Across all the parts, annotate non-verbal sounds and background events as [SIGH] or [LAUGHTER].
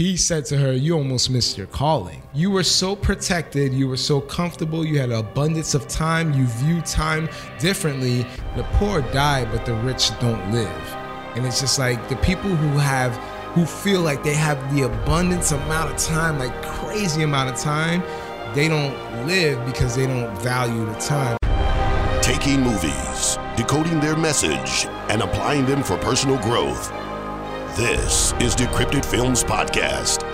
he said to her, You almost missed your calling. You were so protected, you were so comfortable, you had an abundance of time, you view time differently. The poor die, but the rich don't live. And it's just like the people who have who feel like they have the abundance amount of time, like crazy amount of time, they don't live because they don't value the time. Taking movies, decoding their message, and applying them for personal growth. This is Decrypted Films Podcast.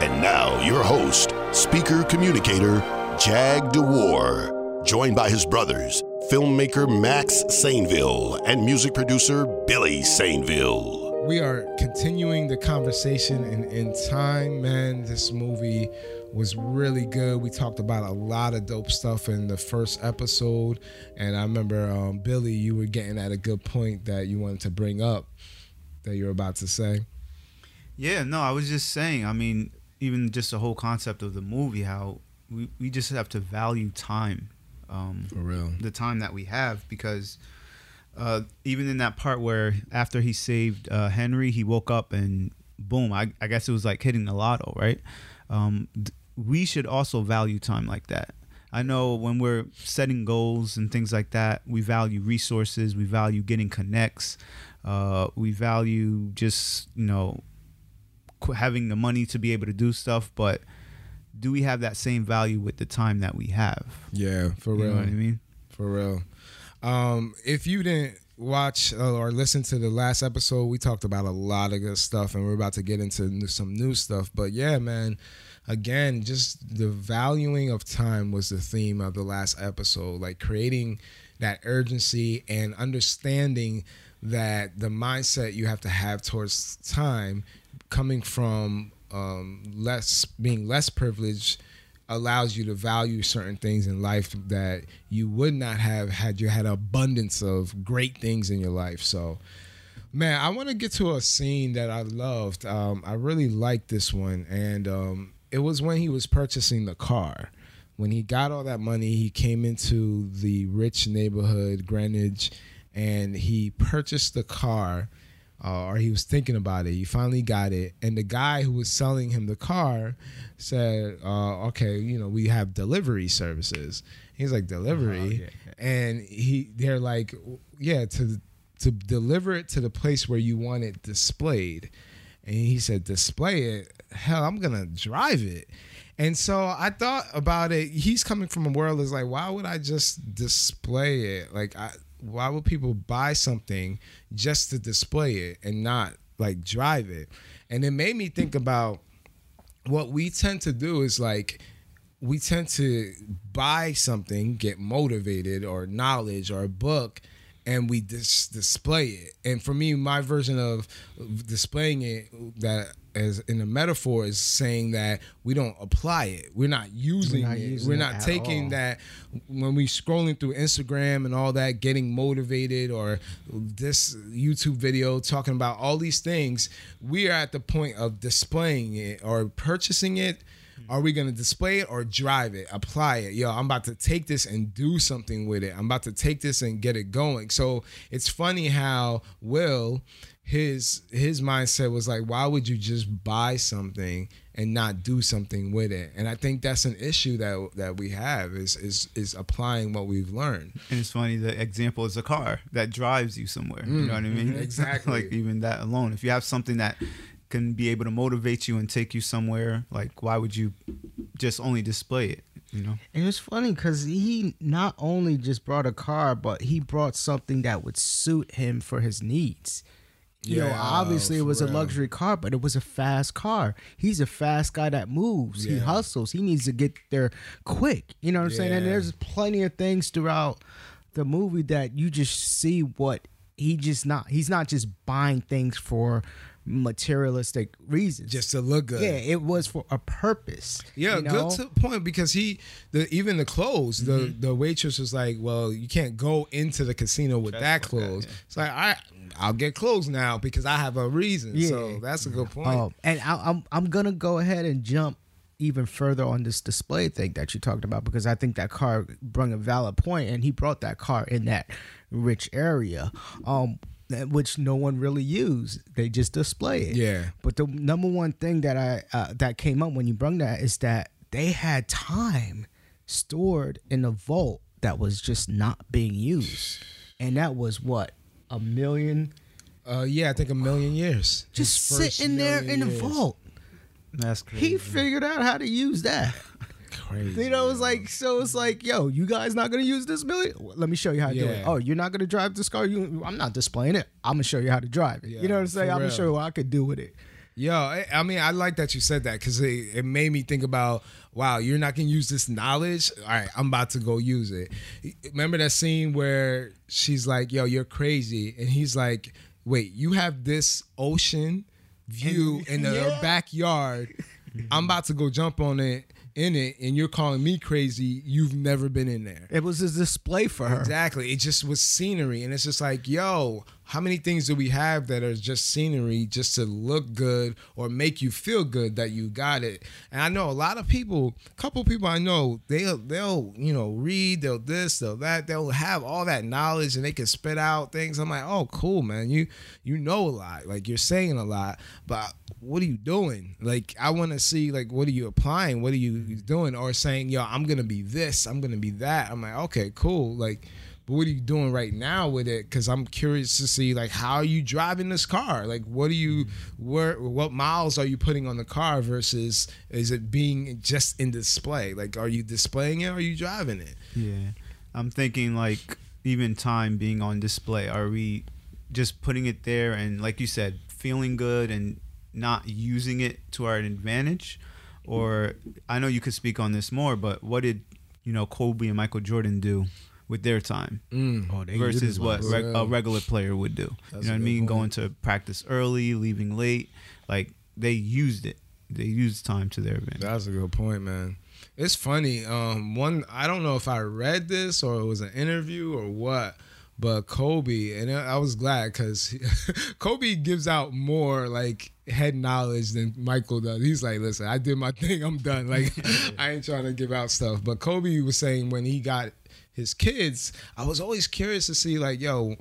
And now, your host, speaker communicator, Jag DeWar, joined by his brothers, filmmaker Max Sainville and music producer Billy Sainville we are continuing the conversation in, in time, man. This movie was really good. We talked about a lot of dope stuff in the first episode. And I remember, um, Billy, you were getting at a good point that you wanted to bring up that you're about to say. Yeah, no, I was just saying, I mean, even just the whole concept of the movie, how we, we just have to value time. Um, For real. The time that we have because – uh, even in that part where after he saved uh, Henry, he woke up and boom, I, I guess it was like hitting the lotto, right? Um, th- we should also value time like that. I know when we're setting goals and things like that, we value resources, we value getting connects, uh, we value just, you know, having the money to be able to do stuff, but do we have that same value with the time that we have? Yeah, for you real. Know what I mean? For real. Um, if you didn't watch uh, or listen to the last episode, we talked about a lot of good stuff, and we're about to get into some new stuff. But yeah, man, again, just the valuing of time was the theme of the last episode, like creating that urgency and understanding that the mindset you have to have towards time coming from um, less being less privileged allows you to value certain things in life that you would not have had you had abundance of great things in your life. So, man, I want to get to a scene that I loved. Um, I really liked this one, and um, it was when he was purchasing the car. When he got all that money, he came into the rich neighborhood, Greenwich, and he purchased the car uh, or he was thinking about it. He finally got it, and the guy who was selling him the car said, uh, "Okay, you know, we have delivery services." He's like, "Delivery," oh, yeah, yeah. and he they're like, "Yeah, to to deliver it to the place where you want it displayed." And he said, "Display it? Hell, I'm gonna drive it." And so I thought about it. He's coming from a world is like, why would I just display it? Like I why would people buy something just to display it and not like drive it? And it made me think about what we tend to do is like we tend to buy something, get motivated or knowledge or a book and we dis- display it. And for me, my version of displaying it that as in a metaphor is saying that we don't apply it. We're not using we're not it. Using we're not taking all. that when we scrolling through Instagram and all that, getting motivated or this YouTube video talking about all these things. We are at the point of displaying it or purchasing it are we gonna display it or drive it, apply it? Yo, I'm about to take this and do something with it. I'm about to take this and get it going. So it's funny how Will his his mindset was like, why would you just buy something and not do something with it? And I think that's an issue that that we have is is is applying what we've learned. And it's funny. The example is a car that drives you somewhere. Mm, you know what I mean? Exactly. [LAUGHS] like even that alone. If you have something that can be able to motivate you and take you somewhere, like why would you just only display it? You know? And it's funny because he not only just brought a car, but he brought something that would suit him for his needs. You yeah, know, obviously it was real. a luxury car, but it was a fast car. He's a fast guy that moves. Yeah. He hustles. He needs to get there quick. You know what I'm yeah. saying? And there's plenty of things throughout the movie that you just see what he just not he's not just buying things for materialistic reasons. Just to look good. Yeah, it was for a purpose. Yeah, you know? good point because he the even the clothes, mm-hmm. the the waitress was like, Well, you can't go into the casino with that clothes. That, yeah. It's like I I'll get clothes now because I have a reason. Yeah. So that's a good point. Um, and I, I'm I'm gonna go ahead and jump even further on this display thing that you talked about because I think that car brought a valid point and he brought that car in that rich area. Um, that- which no one really used. They just display it. Yeah. But the number one thing that I uh, that came up when you brung that is that they had time stored in a vault that was just not being used, and that was what a million Uh, yeah, I think a million years. just sitting there in million a vault. That's crazy. He figured out how to use that. Crazy. You know, it's like so. It's like, yo, you guys not gonna use this million? Let me show you how to do it. Oh, you're not gonna drive this car? You, I'm not displaying it. I'm gonna show you how to drive it. Yeah, you know what I'm saying? I'm gonna show you what I could do with it. Yo, I, I mean, I like that you said that because it, it made me think about, wow, you're not gonna use this knowledge. All right, I'm about to go use it. Remember that scene where she's like, "Yo, you're crazy," and he's like, "Wait, you have this ocean view in the [LAUGHS] Yeah. backyard. I'm about to go jump on it." In it, and you're calling me crazy. You've never been in there. It was a display for her. Exactly. It just was scenery. And it's just like, yo, how many things do we have that are just scenery just to look good or make you feel good that you got it? And I know a lot of people, a couple people I know, they'll they'll, you know, read, they'll this, they'll that, they'll have all that knowledge and they can spit out things. I'm like, oh cool, man. You you know a lot. Like you're saying a lot, but what are you doing? Like I want to see like what are you applying? What are you doing? Or saying, yo, I'm gonna be this, I'm gonna be that. I'm like, okay, cool. Like but what are you doing right now with it? Because I'm curious to see like how are you driving this car? Like what are you mm-hmm. where what miles are you putting on the car versus is it being just in display? Like are you displaying it or are you driving it? Yeah. I'm thinking like even time being on display. Are we just putting it there and like you said, feeling good and not using it to our advantage? Or I know you could speak on this more, but what did, you know, Kobe and Michael Jordan do with their time Oh, they versus what utilized it. reg- a regular player would do? That's you know what I mean? point. Going to practice early, leaving late. Like they used it. They used time to their advantage. That's a good point, man. It's funny. Um, one I don't know if I read this or it was an interview or what, but Kobe and I was glad because [LAUGHS] Kobe gives out more like head knowledge than Michael does. He's like, listen, I did my [LAUGHS] thing. I'm done. Like [LAUGHS] I ain't trying to give out stuff. But Kobe was saying when he got his kids, I was always curious to see like, yo,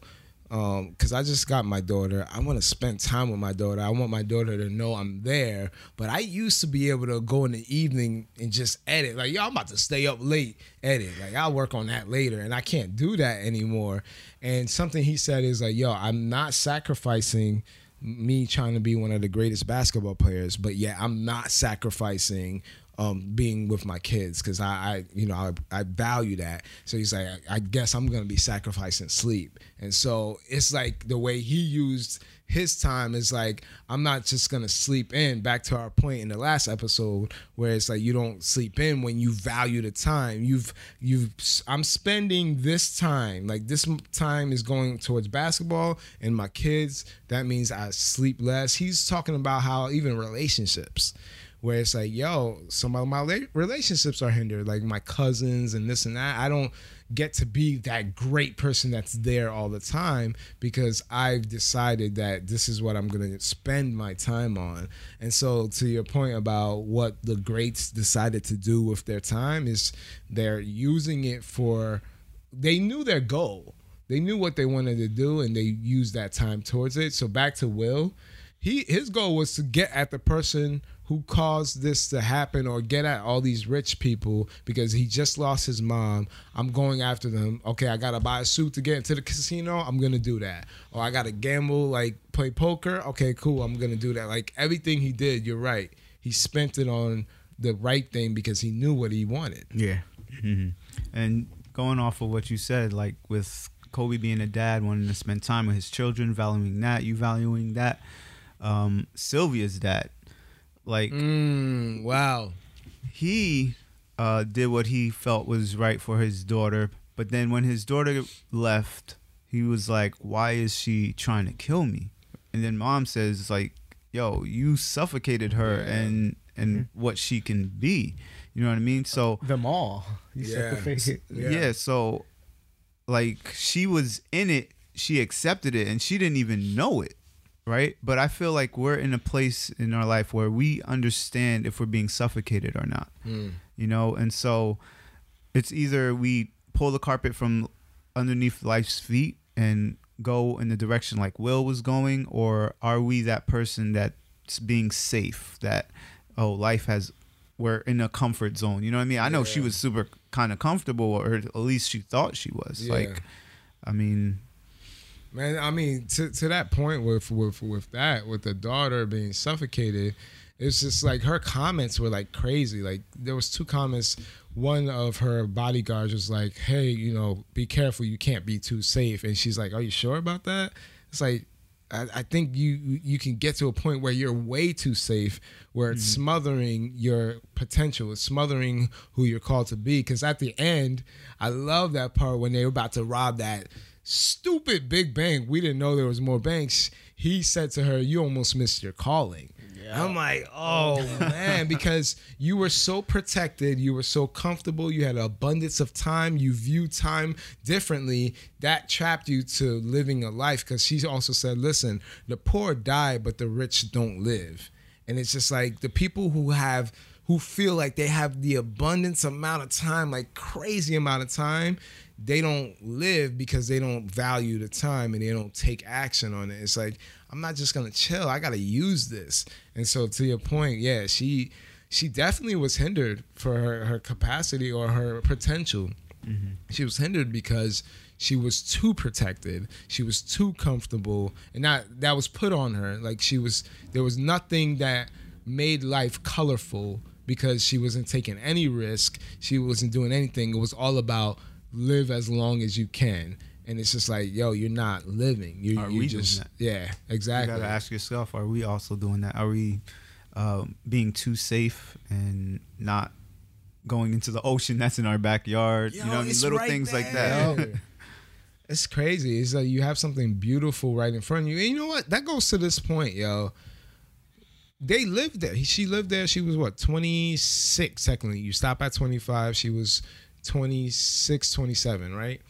um because i just got my daughter. I want to spend time with my daughter. I want my daughter to know i'm there. But i used to be able to go in the evening and just edit. Like yo i'm about to stay up late edit. Like i'll work on that later and i can't do that anymore. And something he said is like yo i'm not sacrificing me trying to be one of the greatest basketball players but yeah i'm not sacrificing um, being with my kids because I, I, you know, I, I value that. So he's like, I, I guess I'm gonna be sacrificing sleep, and so it's like the way he used his time is like I'm not just gonna sleep in. Back to our point in the last episode where it's like you don't sleep in when you value the time. You've you've I'm spending this time like this time is going towards basketball and my kids. That means I sleep less. He's talking about how even relationships where it's like, yo, some of my relationships are hindered, like my cousins and this and that. I don't get to be that great person that's there all the time because I've decided that this is what I'm going to spend my time on. And so, to your point about what the greats decided to do with their time, is they're using it for, they knew their goal. They knew what they wanted to do and they used that time towards it. So, back to Will he his goal was to get at the person who caused this to happen or get at all these rich people because he just lost his mom. I'm going after them. Okay, I gotta buy a suit to get into the casino. I'm gonna do that. Or I gotta gamble, like play poker. Okay, cool. I'm gonna do that. Like everything he did, you're right. He spent it on the right thing because he knew what he wanted. Yeah. And going off of what you said, like with Kobe being a dad, wanting to spend time with his children, valuing that, you valuing that. Um, Sylvia's dad, like Mm, wow. he uh, did what he felt was right for his daughter, but then when his daughter left, he was like, "Why is she trying to kill me?" And then mom says, "Like, yo, you suffocated her and and what she can be." You know what I mean? So Them all. You Yeah. sacrificed. Yeah. yeah. so like she was in it, she accepted it and she didn't even know it, right? But I feel like we're in a place in our life where we understand if we're being suffocated or not. Hmm. You know, and so it's either we pull the carpet from underneath life's feet and go in the direction like Will was going, or are we that person that's being safe? That oh, life has we're in a comfort zone. You know what I mean? I know she was super kind of comfortable, or at least she thought she was. Yeah. Like, I mean, Man, I mean, to to that point with with with that, with the daughter being suffocated, it's just like her comments were like crazy. Like there was two comments. One of her bodyguards was like, "Hey, you know, be careful. You can't be too safe." And she's like, "Are you sure about that?" It's like. I I think you you can get to a point where you're way too safe, where it's mm-hmm. smothering your potential, it's smothering who you're called to be. Because at the end, I love that part when they were about to rob that stupid big bank. We didn't know there was more banks. He said to her, "You almost missed your calling." I'm like, [LAUGHS] oh man, because you were so protected, you were so comfortable, you had an abundance of time, you view time differently. That trapped you to living a life. Because she also said, listen, the poor die, but the rich don't live. And it's just like the people who have who feel like they have the abundance amount of time, like crazy amount of time, they don't live because they don't value the time and they don't take action on it. It's like I'm not just gonna chill. I gotta use this. And so to your point, yeah, she she definitely was hindered for her, her capacity or her potential. Mm-hmm. She was hindered because she was too protected. She was too comfortable, and that that was put on her. Like she was, there was nothing that made life colorful because she wasn't taking any risk. She wasn't doing anything. It was all about live as long as you can. And it's just like, yo, you're not living. You, Are you we doing just, that? yeah, exactly. you gotta ask yourself: Are we also doing that? Are we um, being too safe and not going into the ocean that's in our backyard? you know, I mean, little right things like that. there. [LAUGHS] It's crazy. It's like you have something beautiful right in front of you. And you know what? That goes to this point, yo. They lived there. She lived there. She was what, 26 technically. You stop at 25. She was 26, 27, right?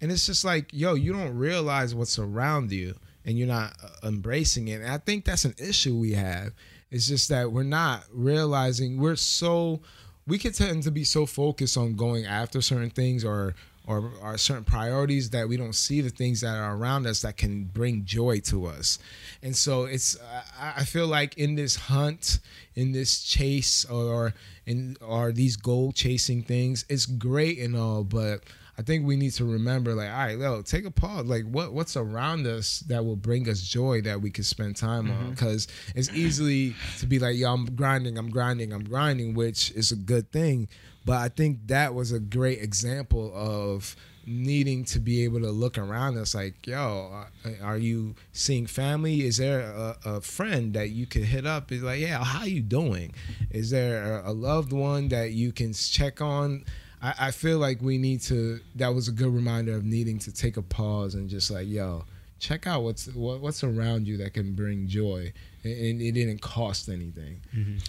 And it's just like, yo, you don't realize what's around you and you're not uh, embracing it. And I think that's an issue we have. It's just that we're not realizing we're so we could tend to be so focused on going after certain things or or, or certain priorities that we don't see the things that are around us that can bring joy to us. And so it's I, I feel like in this hunt, in this chase or in or these goal chasing things, it's great and all, but I think we need to remember, like, all right, yo, take a pause. Like, what what's around us that will bring us joy that we can spend time on? Mm-hmm. Because it's easily to be like, yo, I'm grinding, I'm grinding, I'm grinding, which is a good thing. But I think that was a great example of needing to be able to look around us like yo are you seeing family? Is there a, a friend that you could hit up? Is like yeah how you doing? Is there a, a loved one that you can check on? I, I feel like we need to that was a good reminder of needing to take a pause and just like yo check out what's what, what's around you that can bring joy and, and it didn't cost anything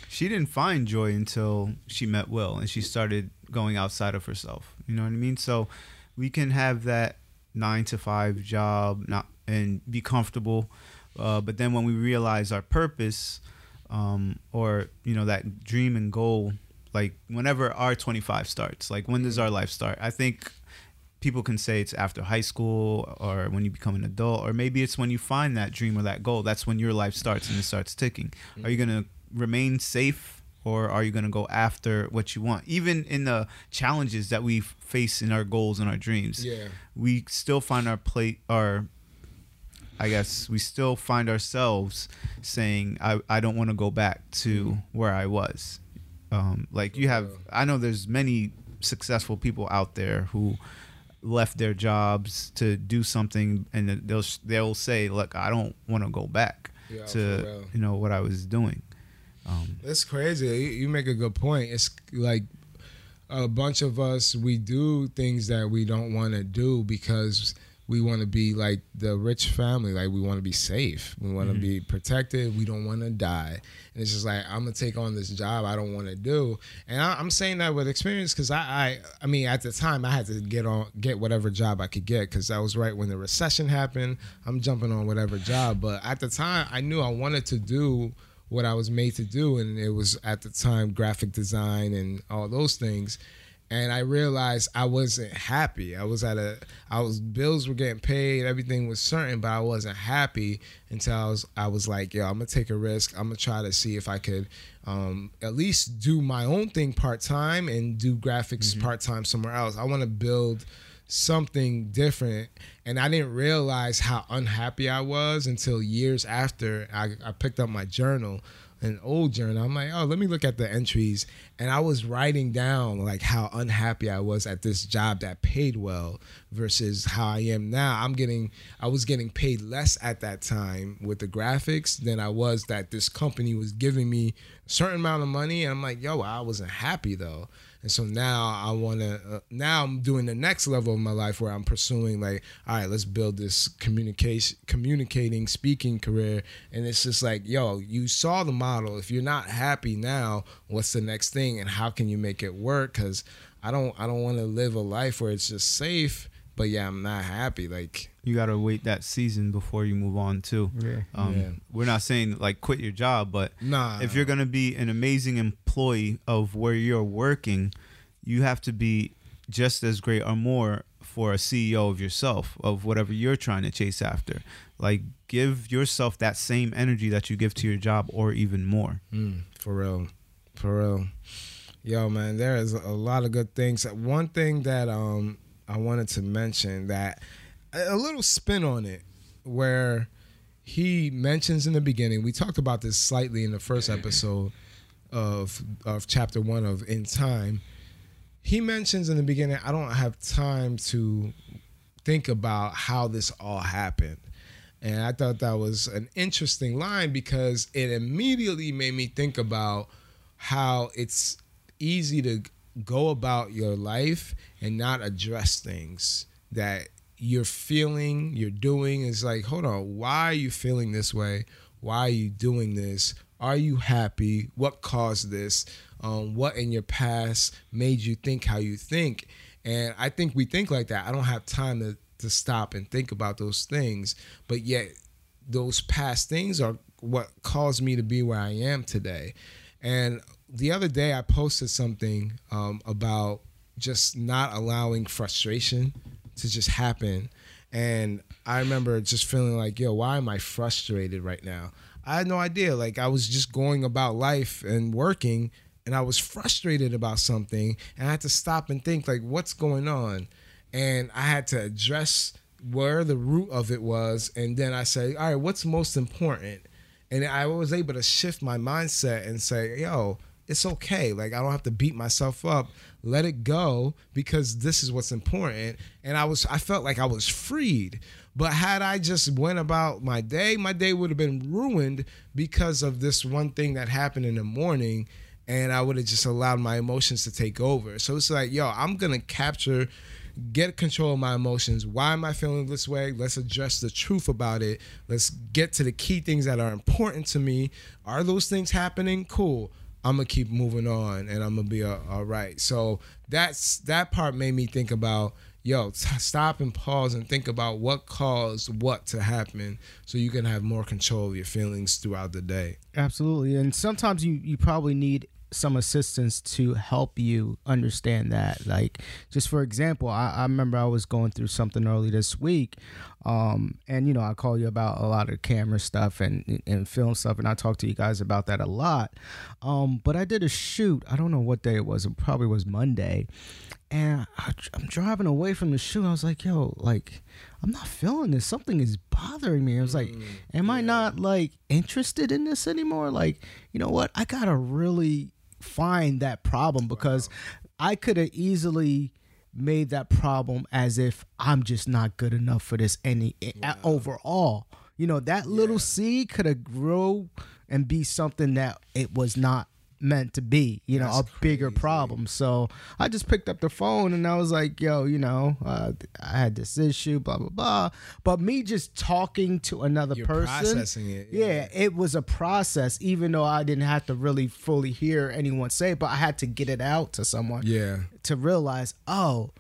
She didn't find joy until she met Will and she started going outside of herself. You know what I mean? So we can have that nine to five job, not and be comfortable, uh, but then when we realize our purpose, um, or you know that dream and goal, like whenever our twenty five starts, like when does our life start? I think people can say it's after high school or when you become an adult or maybe it's when you find that dream or that goal that's when your life starts and it starts ticking are you going to remain safe or are you going to go after what you want even in the challenges that we face in our goals and our dreams Yeah. we still find our plate our I guess we still find ourselves saying, I, I don't want to go back to where I was. Um, like you have, I know there's many successful people out there who left their jobs to do something and they'll, they'll say, look, I don't want to go back Yeah, to, you know, what I was doing. Um, It's crazy. You you make a good point. It's like a bunch of us we do things that we don't want to do because we want to be like the rich family. Like we want to be safe. We want to mm-hmm. be protected. We don't want to die. And it's just like I'm gonna take on this job I don't want to do. And I, I'm saying that with experience because I, I I mean at the time I had to get on get whatever job I could get because that was right when the recession happened. I'm jumping on whatever job. But at the time I knew I wanted to do what I was made to do, and it was at the time graphic design and all those things. And I realized I wasn't happy. I was at a, I was bills were getting paid, everything was certain, but I wasn't happy until I was, I was like, yo, I'm gonna take a risk. I'm gonna try to see if I could, um, at least do my own thing part time and do graphics Mm-hmm. part time somewhere else. I want to build something different, and I didn't realize how unhappy I was until years after I, I picked up my journal an old journal. I'm like, oh, let me look at the entries. And I was writing down like how unhappy I was at this job that paid well versus how I am now. I'm getting, I was getting paid less at that time with the graphics than I was that this company was giving me a certain amount of money. And I'm like, yo, I wasn't happy though. And so now I want to, uh, now I'm doing the next level of my life where I'm pursuing like, all right, let's build this communication, communicating, speaking career. And it's just like, yo, you saw the model. If you're not happy now, what's the next thing and how can you make it work? Cause I don't, I don't want to live a life where it's just safe, but yeah, I'm not happy. Like, You gotta wait that season before you move on too. Yeah. Um, Yeah. We're not saying like quit your job, but Nah. if you're gonna be an amazing employee of where you're working, you have to be just as great or more for a CEO of yourself of whatever you're trying to chase after. Like give yourself that same energy that you give to your job or even more. Mm, for real, for real. Yo, man, there is a lot of good things. One thing that um I wanted to mention that a little spin on it, where he mentions in the beginning. We talked about this slightly in the first episode of of chapter one of In Time. He mentions in the beginning, I don't have time to think about how this all happened. And I thought that was an interesting line because it immediately made me think about how it's easy to go about your life and not address things that you're feeling, you're doing. It's like, hold on, why are you feeling this way? Why are you doing this? Are you happy? What caused this? Um, what in your past made you think how you think? And I think we think like that. I don't have time to, to stop and think about those things. But yet, those past things are what caused me to be where I am today. And the other day, I posted something um, about just not allowing frustration to just happen. And I remember just feeling like, yo, why am I frustrated right now? I had no idea. Like, I was just going about life and working, and I was frustrated about something. And I had to stop and think, like, what's going on? And I had to address where the root of it was. And then I said, all right, what's most important? And I was able to shift my mindset and say, yo, it's okay. Like I don't have to beat myself up. Let it go because this is what's important. And I was I felt like I was freed. But had I just went about my day, my day would have been ruined because of this one thing that happened in the morning and I would have just allowed my emotions to take over. So it's like, yo, I'm going to capture get control of my emotions. Why am I feeling this way? Let's address the truth about it. Let's get to the key things that are important to me. Are those things happening? Cool. I'm gonna keep moving on, and I'm gonna be uh, all right. So that's that part made me think about yo, t- stop and pause and think about what caused what to happen, so you can have more control of your feelings throughout the day. Absolutely. And sometimes you, you probably need some assistance to help you understand that. Like, just for example, I, I remember I was going through something early this week. Um, and, you know, I call you about a lot of camera stuff and, and film stuff, and I talk to you guys about that a lot. Um, but I did a shoot. I don't know what day it was. It probably was Monday. And I, I'm driving away from the shoot. I was like, yo, like, I'm not feeling this. Something is bothering me. I was like, am I not like interested in this anymore? Like, you know what? I gotta really find that problem because I could have easily made that problem as if I'm just not good enough for this any a- overall. You know, that little seed could have grow and be something that it was not meant to be, you know, That's a bigger problem. So I just picked up the phone and I was like, yo, you know, uh, I had this issue, blah, blah, blah. But me just talking to another You're person. processing it, Yeah. yeah. it was a process, even though I didn't have to really fully hear anyone say, it, but I had to get it out to someone Yeah. to realize, oh,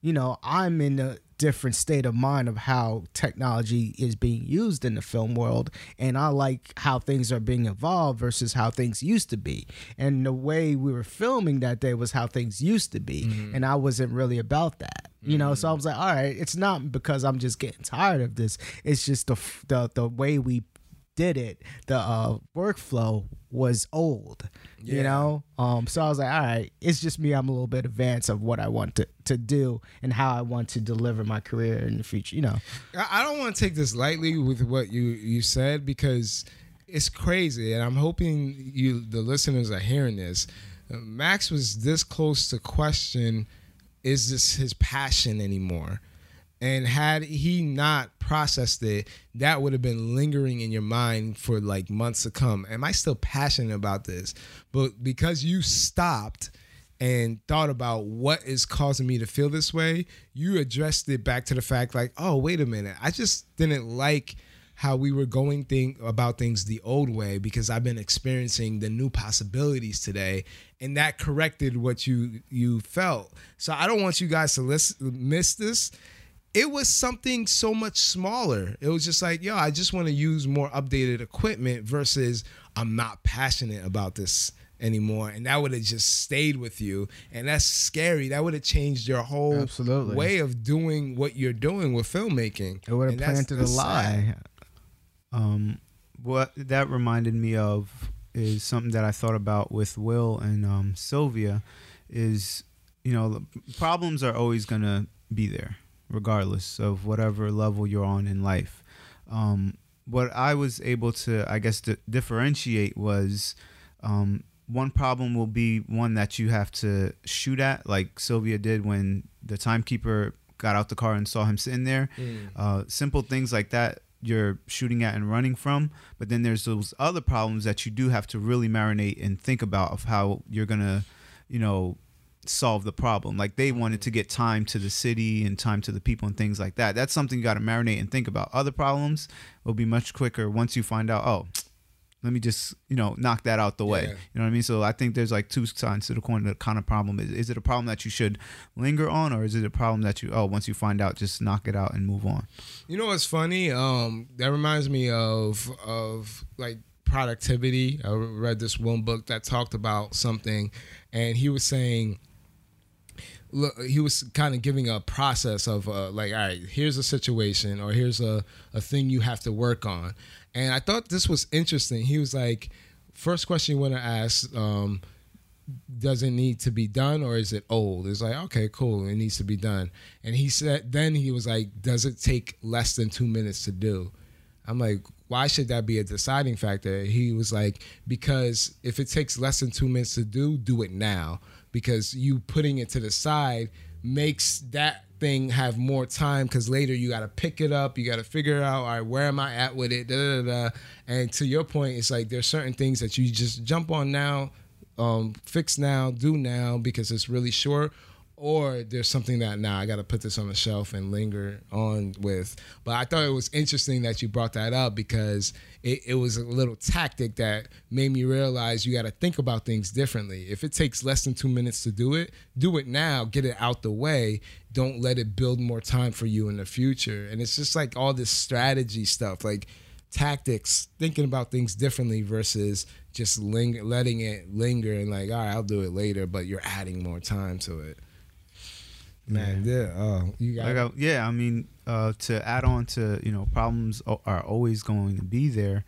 you know, I'm in the different state of mind of how technology is being used in the film world and I like how things are being evolved versus how things used to be. And the way we were filming that day was how things used to be mm-hmm. and I wasn't really about that. You know, mm-hmm. so I was like, all right, it's not because I'm just getting tired of this. It's just the the the way we did it, the uh, workflow was old. Yeah. You know, um, so I was like, all right, it's just me. I'm a little bit advanced of what I want to to do and how I want to deliver my career in the future. You know, I don't want to take this lightly with what you you said because it's crazy, and I'm hoping you the listeners are hearing this. Max was this close to question: Is this his passion anymore? And had he not processed it, that would have been lingering in your mind for like months to come. Am I still passionate about this? But because you stopped and thought about what is causing me to feel this way, you addressed it back to the fact like, oh, wait a minute. I just didn't like how we were going think about things the old way because I've been experiencing the new possibilities today and that corrected what you you felt. So I don't want you guys to listen, miss this it was something so much smaller. It was just like, yo, I just want to use more updated equipment versus I'm not passionate about this anymore. And that would have just stayed with you. And that's scary. That would have changed your whole Absolutely. way of doing what you're doing with filmmaking. It would have planted a lie. Um, what that reminded me of is something that I thought about with Will and um, Sylvia is, you know, problems are always going to be there regardless of whatever level you're on in life. Um, what I was able to, I guess, to differentiate was um, one problem will be one that you have to shoot at, like Sylvia did when the timekeeper got out the car and saw him sitting there. Mm. Uh, simple things like that you're shooting at and running from. But then there's those other problems that you do have to really marinate and think about of how you're gonna, you know, solve the problem. Like they wanted to get time to the city and time to the people and things like that. That's something you got to marinate and think about. Other problems will be much quicker once you find out, oh, let me just, you know, knock that out the way. Yeah. You know what I mean? So I think there's like two sides to the coin. The kind of problem is, is it a problem that you should linger on or is it a problem that you, oh, once you find out, just knock it out and move on? You know what's funny? Um, that reminds me of, of like, productivity. I read this one book that talked about something, and he was saying he was kind of giving a process of uh, like, all right, here's a situation or here's a, a thing you have to work on. And I thought this was interesting. He was like, first question you want to ask, um, does it need to be done or is it old? It's like, okay, cool, it needs to be done. And he said, then he was like, does it take less than two minutes to do? I'm like, why should that be a deciding factor? He was like, because if it takes less than two minutes to do, do it now because you putting it to the side makes that thing have more time because later you got to pick it up you got to figure out all right where am i at with it? Da, da, da, and to your point it's like there's certain things that you just jump on now um, fix now do now because it's really short or there's something that now nah, I got to put this on the shelf and linger on with. But I thought it was interesting that you brought that up because it, it was a little tactic that made me realize you got to think about things differently. If it takes less than two minutes to do it, do it now, get it out the way. Don't let it build more time for you in the future. And it's just like all this strategy stuff, like tactics, thinking about things differently versus just ling- letting it linger and like, all right, I'll do it later, but you're adding more time to it. Man, yeah. yeah. Oh, you got. Like yeah, I mean, uh, to add on to you know, problems are always going to be there,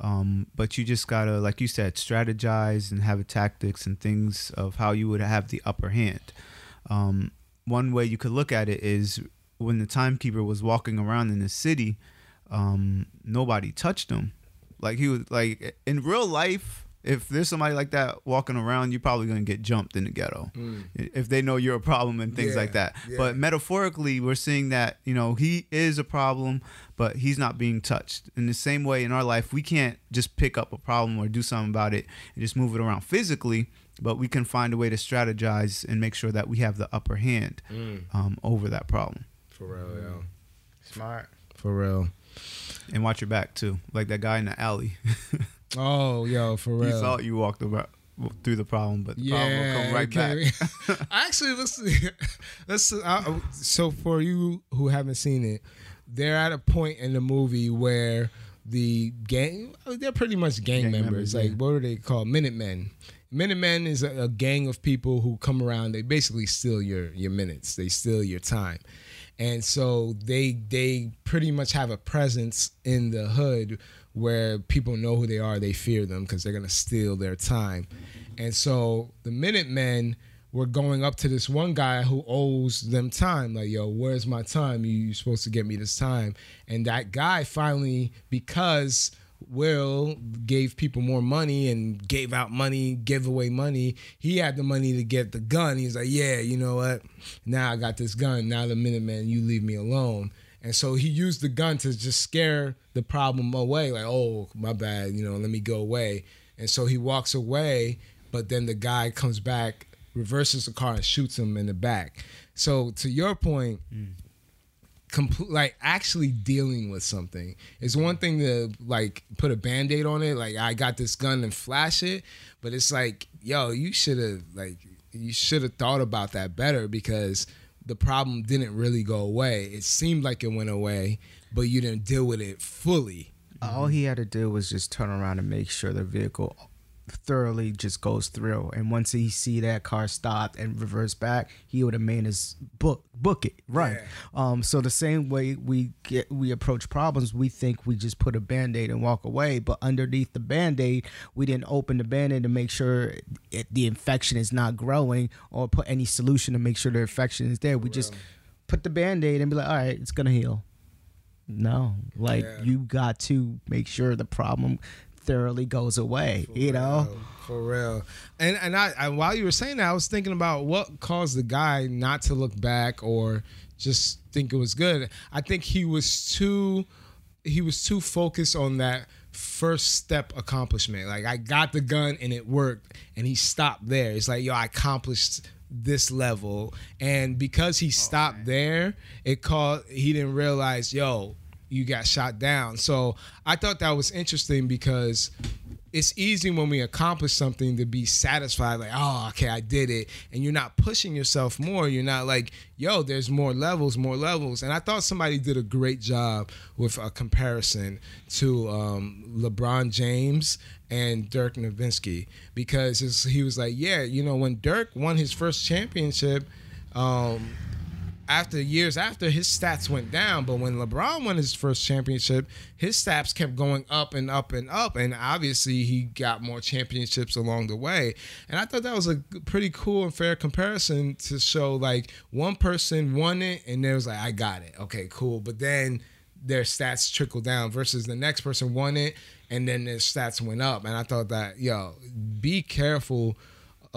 um, but you just gotta, like you said, strategize and have tactics and things of how you would have the upper hand. Um, one way you could look at it is when the timekeeper was walking around in the city, um, nobody touched him. Like he was like in real life, if there's somebody like that walking around, you're probably gonna get jumped in the ghetto mm. if they know you're a problem and things yeah, like that. Yeah. But metaphorically, we're seeing that you know he is a problem, but he's not being touched. In the same way, in our life, we can't just pick up a problem or do something about it and just move it around physically, but we can find a way to strategize and make sure that we have the upper hand mm. um, over that problem. For real, yeah. Smart. For real. And watch your back too, like that guy in the alley. [LAUGHS] Oh, yo, for real. You thought you walked about. through the problem, but the problem will come right okay. back. [LAUGHS] Actually, [LAUGHS] let's let's. Uh, so for you who haven't seen it, they're at a point in the movie where the gang they're pretty much gang, Gang members. members, like yeah. what are they called? Minutemen. Minutemen is a, a gang of people who come around. They basically steal your your minutes. They steal your time, and so they they pretty much have a presence in the hood where people know who they are. They fear them because they're gonna steal their time, and so the Minutemen were going up to this one guy who owes them time. Like, yo, where's my time? You, you're supposed to get me this time. And that guy finally, because Will gave people more money and gave out money, gave away money, he had the money to get the gun. He's like, yeah, you know what? Now I got this gun. Now the Minuteman, you leave me alone. And so he used the gun to just scare the problem away. Like, oh, my bad, you know, let me go away. And so he walks away, but then the guy comes back reverses the car and shoots him in the back. So to your point, compl- like actually dealing with something is one thing to like put a band-aid on it like i got this gun and flash it but it's like yo you should have like you should have thought about that better because the problem didn't really go away. It seemed like it went away but you didn't deal with it fully. All he had to do was just turn around and make sure the vehicle thoroughly just goes through. And once he see that car stopped and reverse back, he would have made his book book it right. Um, so the same way we get we approach problems, we think we just put a band aid and walk away, but underneath the band aid, we didn't open the band aid to make sure it, the infection is not growing or put any solution to make sure the infection is there. We just put the band aid and be like, all right, it's gonna heal. No, like Yeah. you got to make sure the problem thoroughly goes away. you know, real, for real. And and I, I while you were saying that, I was thinking about what caused the guy not to look back or just think it was good. I think he was too he was too focused on that first step accomplishment. Like I got the gun and it worked, and he stopped there. It's like yo, I accomplished this level, and because he oh, stopped there, it called he didn't realize yo you got shot down. So I thought that was interesting because it's easy when we accomplish something to be satisfied, like, oh, okay, I did it. And you're not pushing yourself more. You're not like, yo, there's more levels, more levels. And I thought somebody did a great job with a comparison to um, LeBron James and Dirk Nowitzki because he was like, yeah, you know, when Dirk won his first championship, um, after years after his stats went down. But when lebron won his first championship his stats kept going up and up and up. And obviously he got more championships along the way. And i thought that was a pretty cool and fair comparison to show like one person won it and there was like i got it. Okay cool. But then their stats trickle down versus the next person won it and then their stats went up. And i thought that yo be careful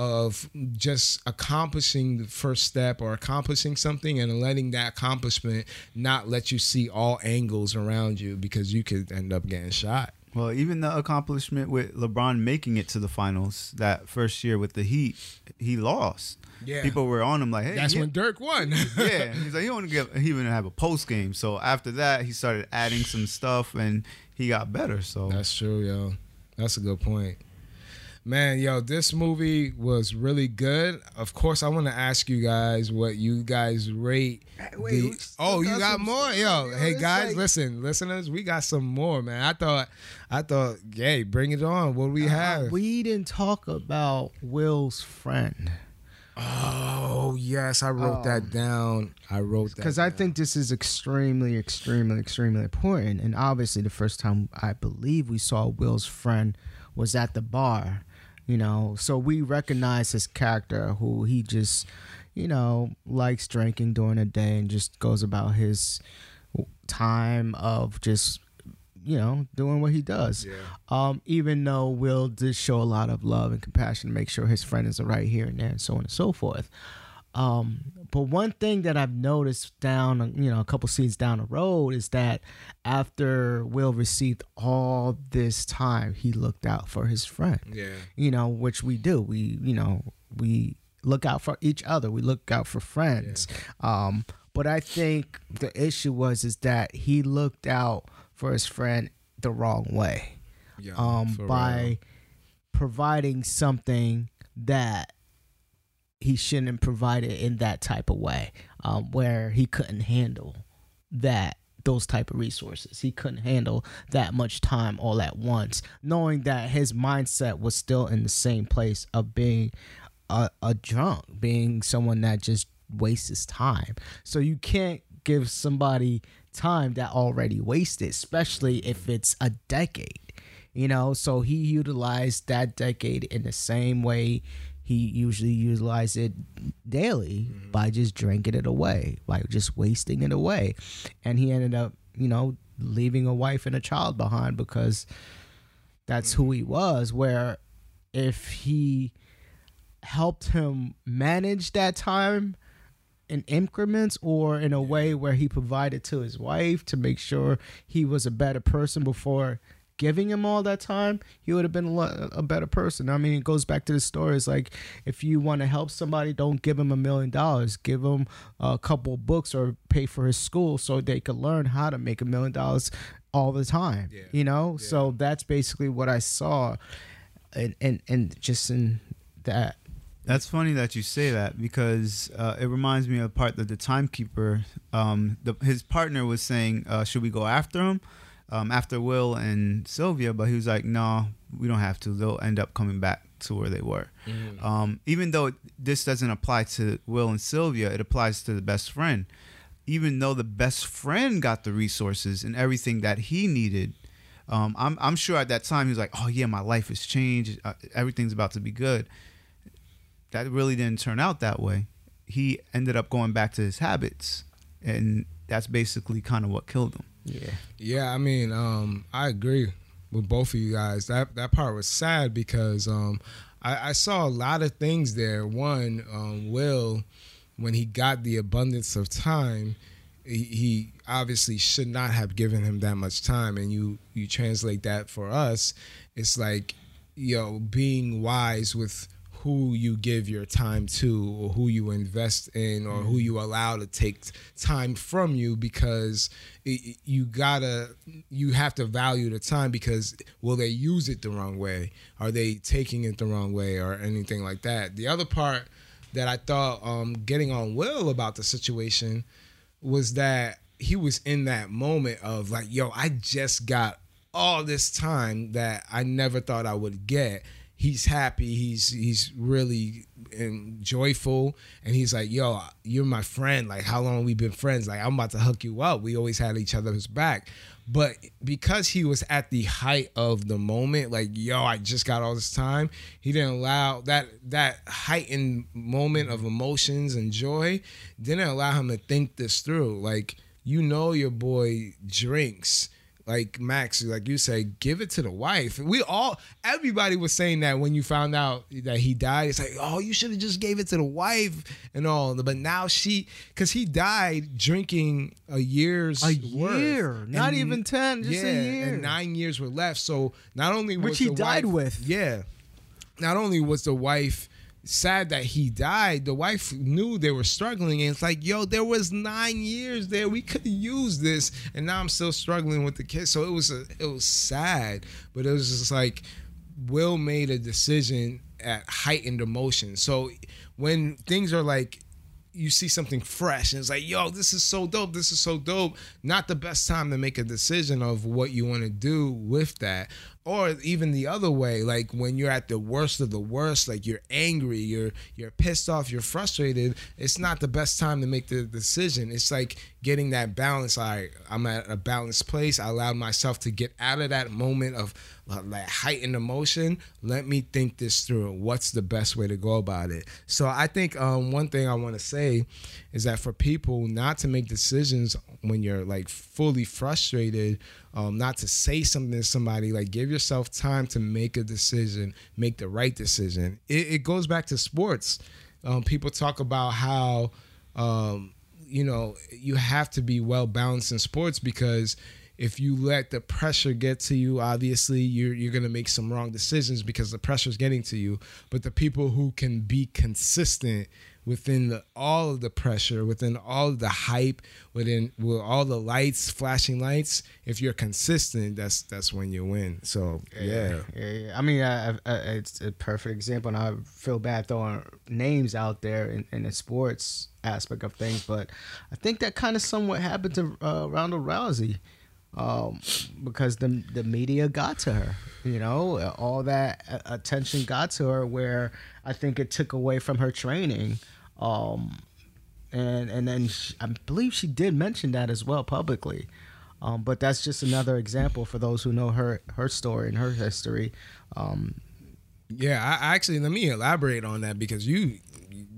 of just accomplishing the first step or accomplishing something and letting that accomplishment not let you see all angles around you because you could end up getting shot. Well, even the accomplishment with LeBron making it to the finals that first year with the Heat, he lost. Yeah. People were on him like, hey, That's yeah. when Dirk won. [LAUGHS] yeah, [LAUGHS] he's like he only get he even have a post game. So after that, he started adding some stuff and he got better. So That's true, yo. That's a good point. Man, yo, this movie was really good. Of course, I want to ask you guys what you guys rate. wait, the- oh, you got more, yo. yo. Hey guys, like- listen, listeners, we got some more, man. I thought, I thought, yay, bring it on. What do we have? Uh, we didn't talk about Will's friend oh yes, I wrote that down. I wrote that because I think this is extremely, extremely, extremely important. And obviously, the first time I believe we saw Will's friend was at the bar. You know, so we recognize his character, who he just, you know, likes drinking during the day and just goes about his time of just you know doing what he does. Yeah. um even though will did show a lot of love and compassion to make sure his friend is right here and there and so on and so forth um but one thing that i've noticed down you know a couple scenes down the road is that after will received all this time he looked out for his friend Yeah. you know, which we do. We, you know, we look out for each other. We look out for friends. Um, but I think the issue was is that he looked out for his friend the wrong way. Yeah, Um, by providing something that he shouldn't provide it in that type of way, um, where he couldn't handle that those type of resources. He couldn't handle that much time all at once, knowing that his mindset was still in the same place of being a, a drunk, being someone that just wastes time. So you can't give somebody time that already wasted, especially if it's a decade. You know, so he utilized that decade in the same way he usually utilized it daily mm-hmm. by just drinking it away, like just wasting it away. And he ended up, you know, leaving a wife and a child behind because that's mm-hmm. who he was. Where if he helped him manage that time in increments or in a way where he provided to his wife to make sure he was a better person before giving him all that time, he would have been a, lot, a better person. I mean, it goes back to the story. It's like if you want to help somebody, don't give him a million dollars. Give him a couple books or pay for his school so they could learn how to make a million dollars all the time. Yeah. You know, yeah. so that's basically what I saw, and and and just in that. That's funny that you say that because uh, it reminds me of part that the timekeeper, um, the, his partner was saying, uh, "Should we go after him?" Um, after Will and Sylvia, but he was like, no, we don't have to. They'll end up coming back to where they were. Mm. Um, even though this doesn't apply to Will and Sylvia, it applies to the best friend. Even though the best friend got the resources and everything that he needed, um, I'm, I'm sure at that time he was like, oh yeah, my life has changed. Uh, everything's about to be good. That really didn't turn out that way. He ended up going back to his habits, and that's basically kind of what killed him. Yeah. Yeah, I mean, um, I agree with both of you guys. That that part was sad because um, I, I, saw a lot of things there. One, um, Will, when he got the abundance of time, he, he, obviously should not have given him that much time. And you you translate that for us, it's like you know being wise with who you give your time to or who you invest in or who mm-hmm. you allow to take time from you because it, you gotta you have to value the time because will they use it the wrong way? Are they taking it the wrong way or anything like that? The other part that i thought um, getting on will about the situation was that he was in that moment of like yo i just got all this time that i never thought i would get he's happy. He's he's really joyful, and he's like, "Yo, you're my friend. Like, how long we been friends? Like, I'm about to hook you up. We always had each other's back." But because he was at the height of the moment, like, "Yo, I just got all this time," he didn't allow that that heightened moment of emotions and joy didn't allow him to think this through. Like, you know, your boy drinks like Max, like you say, give it to the wife. We all, everybody was saying that when you found out that he died. It's like, oh, you should have just gave it to the wife and all. But now she, because he died drinking a year's a year, worth. not and, even ten, just yeah, a year. And nine years were left. So not only which he died with, yeah. Not only was the wife sad that he died. The wife knew they were struggling, and it's like, yo, there was nine years there. We could use this, and now I'm still struggling with the kids. So it was a, it was sad, but it was just like Will made a decision at heightened emotion. So when things are like you see something fresh and it's like, yo, this is so dope. This is so dope. Not the best time to make a decision of what you want to do with that or even the other way like when you're at the worst of the worst like you're angry you're you're pissed off you're frustrated it's not the best time to make the decision. It's like getting that balance. I i'm at a balanced place. I allowed myself to get out of that moment of that heightened emotion. Let me think this through. What's the best way to go about it? So i think um, one thing i want to say is that for people not to make decisions when you're like fully frustrated um, not to say something to somebody like give yourself time to make a decision make the right decision. It, it goes back to sports. Um, people talk about how um, you know you have to be well balanced in sports because if you let the pressure get to you obviously you're, you're going to make some wrong decisions because the pressure is getting to you. But the people who can be consistent within the, all of the pressure, within all of the hype, within with all the lights, flashing lights, if you're consistent, that's that's when you win. So yeah, yeah. yeah. I mean, I, I, it's a perfect example, and I feel bad throwing names out there in, in the sports aspect of things, but I think that kind of somewhat happened to uh, Ronda Rousey um, because the the media got to her. You know, all that attention got to her, where I think it took away from her training. Um, and and then she, I believe she did mention that as well publicly. Um, but that's just another example for those who know her her story and her history. Um, yeah, I actually let me elaborate on that because you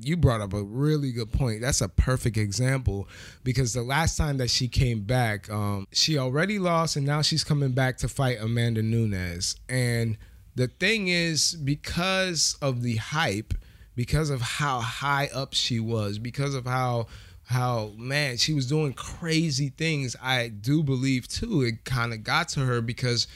you brought up a really good point. That's a perfect example because the last time that she came back, um, she already lost, and now she's coming back to fight Amanda Nunes. And the thing is, because of the hype, because of how high up she was, because of how how man she was doing crazy things, I do believe too it kind of got to her because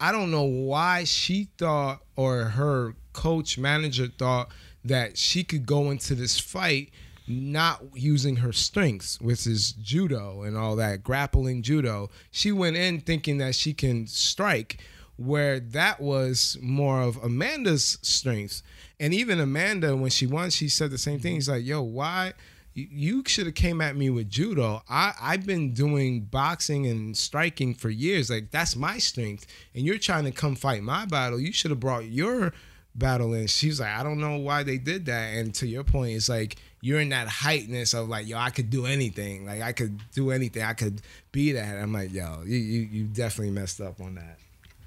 I don't know why she thought or her coach manager thought that she could go into this fight not using her strengths, which is judo and all that, grappling judo. She went in thinking that she can strike, where that was more of Amanda's strength. And even Amanda, when she won, she said the same thing. He's like, yo, why? You should have came at me with judo. I, I've been doing boxing and striking for years. Like that's my strength. And you're trying to come fight my battle. You should have brought your battle and she's like i don't know why they did that. And to your point it's like you're in that heightness of like yo i could do anything. Like i could do anything. I could be that. I'm like yo you you, you definitely messed up on that.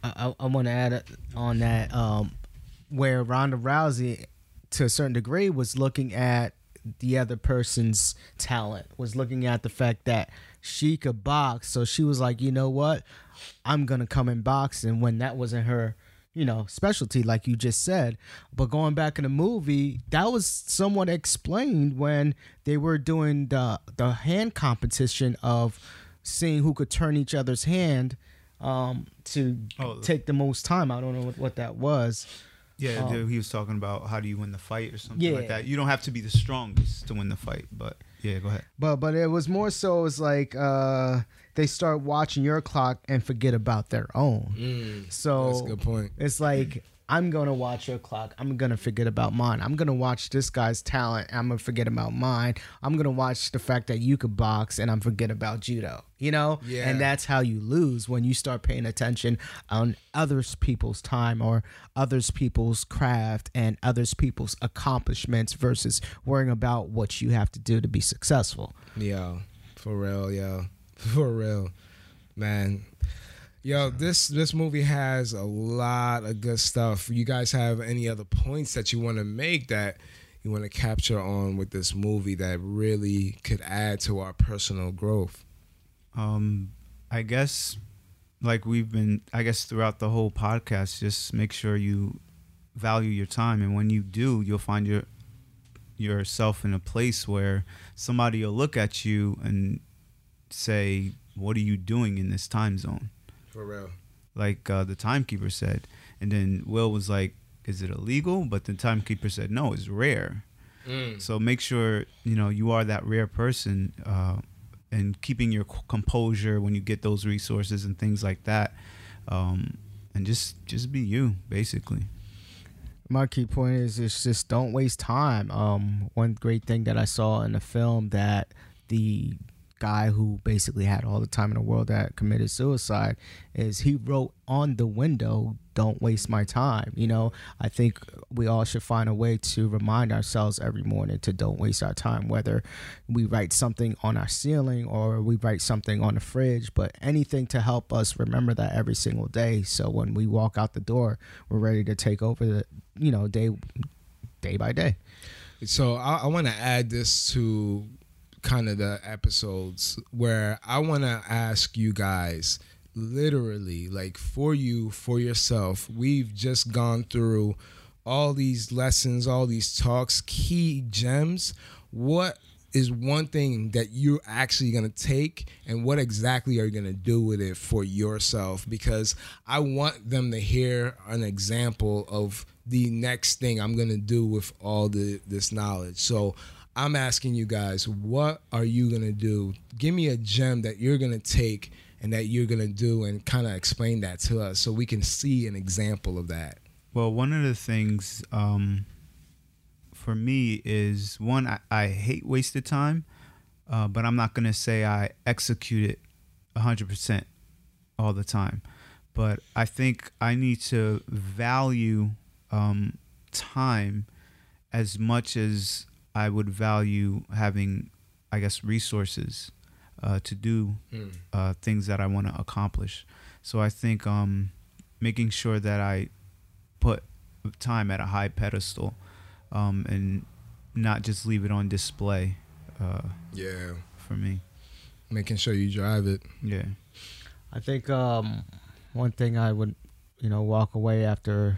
I, I want to add on that um where ronda rousey to a certain degree was looking at the other person's talent was looking at the fact that she could box. So she was like you know what? I'm gonna come and box. And when that wasn't her you know, specialty, like you just said. But going back in the movie, that was somewhat explained when they were doing the the hand competition of seeing who could turn each other's hand um, to oh, take the most time. I don't know what, what that was. Yeah, um, he was talking about how do you win the fight or something yeah. like that. You don't have to be the strongest to win the fight, but yeah, go ahead. But but it was more so it was like uh they start watching your clock and forget about their own. Mm, so that's a good point. It's like I'm gonna watch your clock. I'm gonna forget about mine. I'm gonna watch this guy's talent. I'm gonna forget about mine. I'm gonna watch the fact that you could box, and I'm forget about judo. You know, yeah. And that's how you lose when you start paying attention on others people's time or others people's craft and others people's accomplishments versus worrying about what you have to do to be successful. Yeah, for real. Yeah. [LAUGHS] For real, man. Yo, this this movie has a lot of good stuff. You guys have any other points that you want to make that you want to capture on with this movie that really could add to our personal growth? Um, I guess like we've been I guess throughout the whole podcast, just make sure you value your time and when you do, you'll find your yourself in a place where somebody will look at you and say, "What are you doing in this time zone?" For real. Like uh, the timekeeper said, and then Will was like, "Is it illegal?" But the timekeeper said, "No, it's rare." Mm. So make sure you know you are that rare person, uh, and keeping your composure when you get those resources and things like that, um, and just just be you, basically my key point is is just don't waste time. Um, one great thing that I saw in the film that the guy who basically had all the time in the world that committed suicide is he wrote on the window don't waste my time you know? I think we all should find a way to remind ourselves every morning to don't waste our time whether we write something on our ceiling or we write something on the fridge but anything to help us remember that every single day. So when we walk out the door we're ready to take over the you know day day by day. So i, I want to add this to kind of the episodes where I want to ask you guys literally like for you for yourself we've just gone through all these lessons all these talks key gems. What is one thing that you're actually going to take and what exactly are you going to do with it for yourself? Because i want them to hear an example of the next thing i'm going to do with all the this knowledge. So I'm asking you guys, what are you gonna do? Give me a gem that you're gonna take and that you're gonna do, and kind of explain that to us so we can see an example of that. Well, one of the things um, for me is one, I, I hate wasted time, uh, but I'm not gonna say I execute it 100% all the time. But I think I need to value um, time as much as I would value having, I guess, resources uh, to do Mm. uh, things that I want to accomplish. So I think um, making sure that I put time at a high pedestal um, and not just leave it on display uh, Yeah, for me. making sure you drive it. Yeah. I think um, one thing I would, you know, walk away after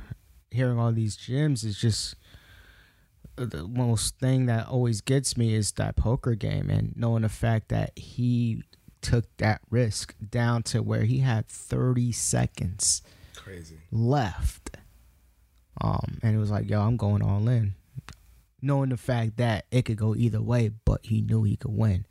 hearing all these gems is just the most thing that always gets me is that poker game and knowing the fact that he took that risk down to where he had 30 seconds Crazy. left. Um, and it was like, yo, I'm going all in. Knowing the fact that it could go either way, but he knew he could win.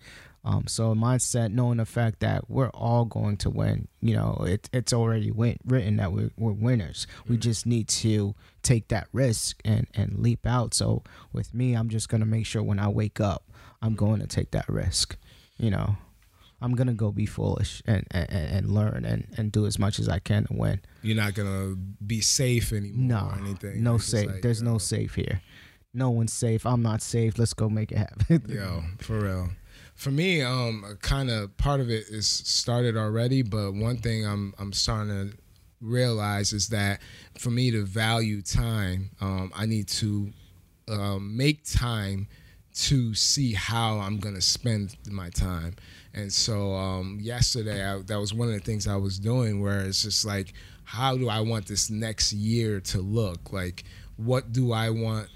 Um, so mindset, knowing the fact that we're all going to win, you know, it, it's already win, written that we're, we're winners. We mm. just need to take that risk and, and leap out. So with me, I'm just going to make sure when I wake up, I'm mm. going to take that risk, you know. I'm gonna go be foolish and, and, and learn and, and do as much as I can to win. You're not gonna be safe anymore No, or anything. no It's safe. like, There's yo, no uh, safe here. No one's safe. I'm not safe. Let's go make it happen. Yo, for real. For me, um, kind of part of it is started already, but one thing I'm I'm starting to realize is that for me to value time, um, I need to um, make time to see how I'm gonna spend my time. And so um, yesterday, I, that was one of the things I was doing, where it's just like, how do I want this next year to look? Like, what do I want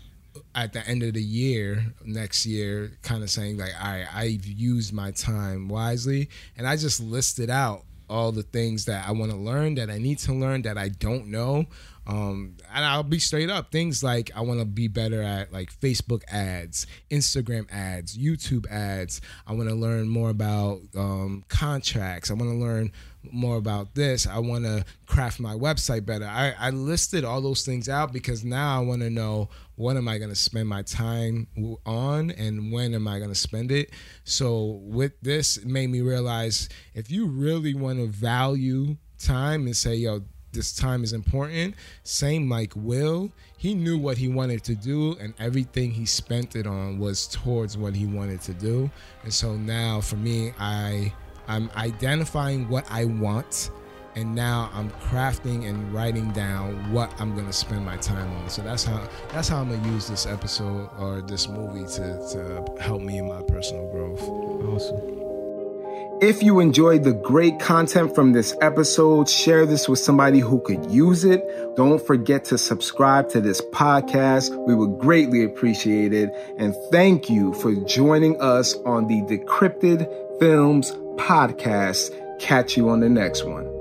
at the end of the year, next year, kind of saying like, right, I've used my time wisely, and I just listed out all the things that I want to learn, that I need to learn, that I don't know. Um, and I'll be straight up things like I want to be better at like Facebook ads, Instagram ads, YouTube ads. I want to learn more about um, contracts. I want to learn more about this. I want to craft my website better. I, I listed all those things out because now I want to know what am I going to spend my time on and when am I going to spend it. So with this, it made me realize if you really want to value time and say, yo, this time is important. Same like Will, he knew what he wanted to do, and everything he spent it on was towards what he wanted to do. And so now, for me, I I'm identifying what I want, and now I'm crafting and writing down what I'm gonna spend my time on. So that's how that's how I'm gonna use this episode or this movie to to help me in my personal growth. awesome. If you enjoyed the great content from this episode, share this with somebody who could use it. Don't forget to subscribe to this podcast. We would greatly appreciate it. And thank you for joining us on the Decrypted Films podcast. Catch you on the next one.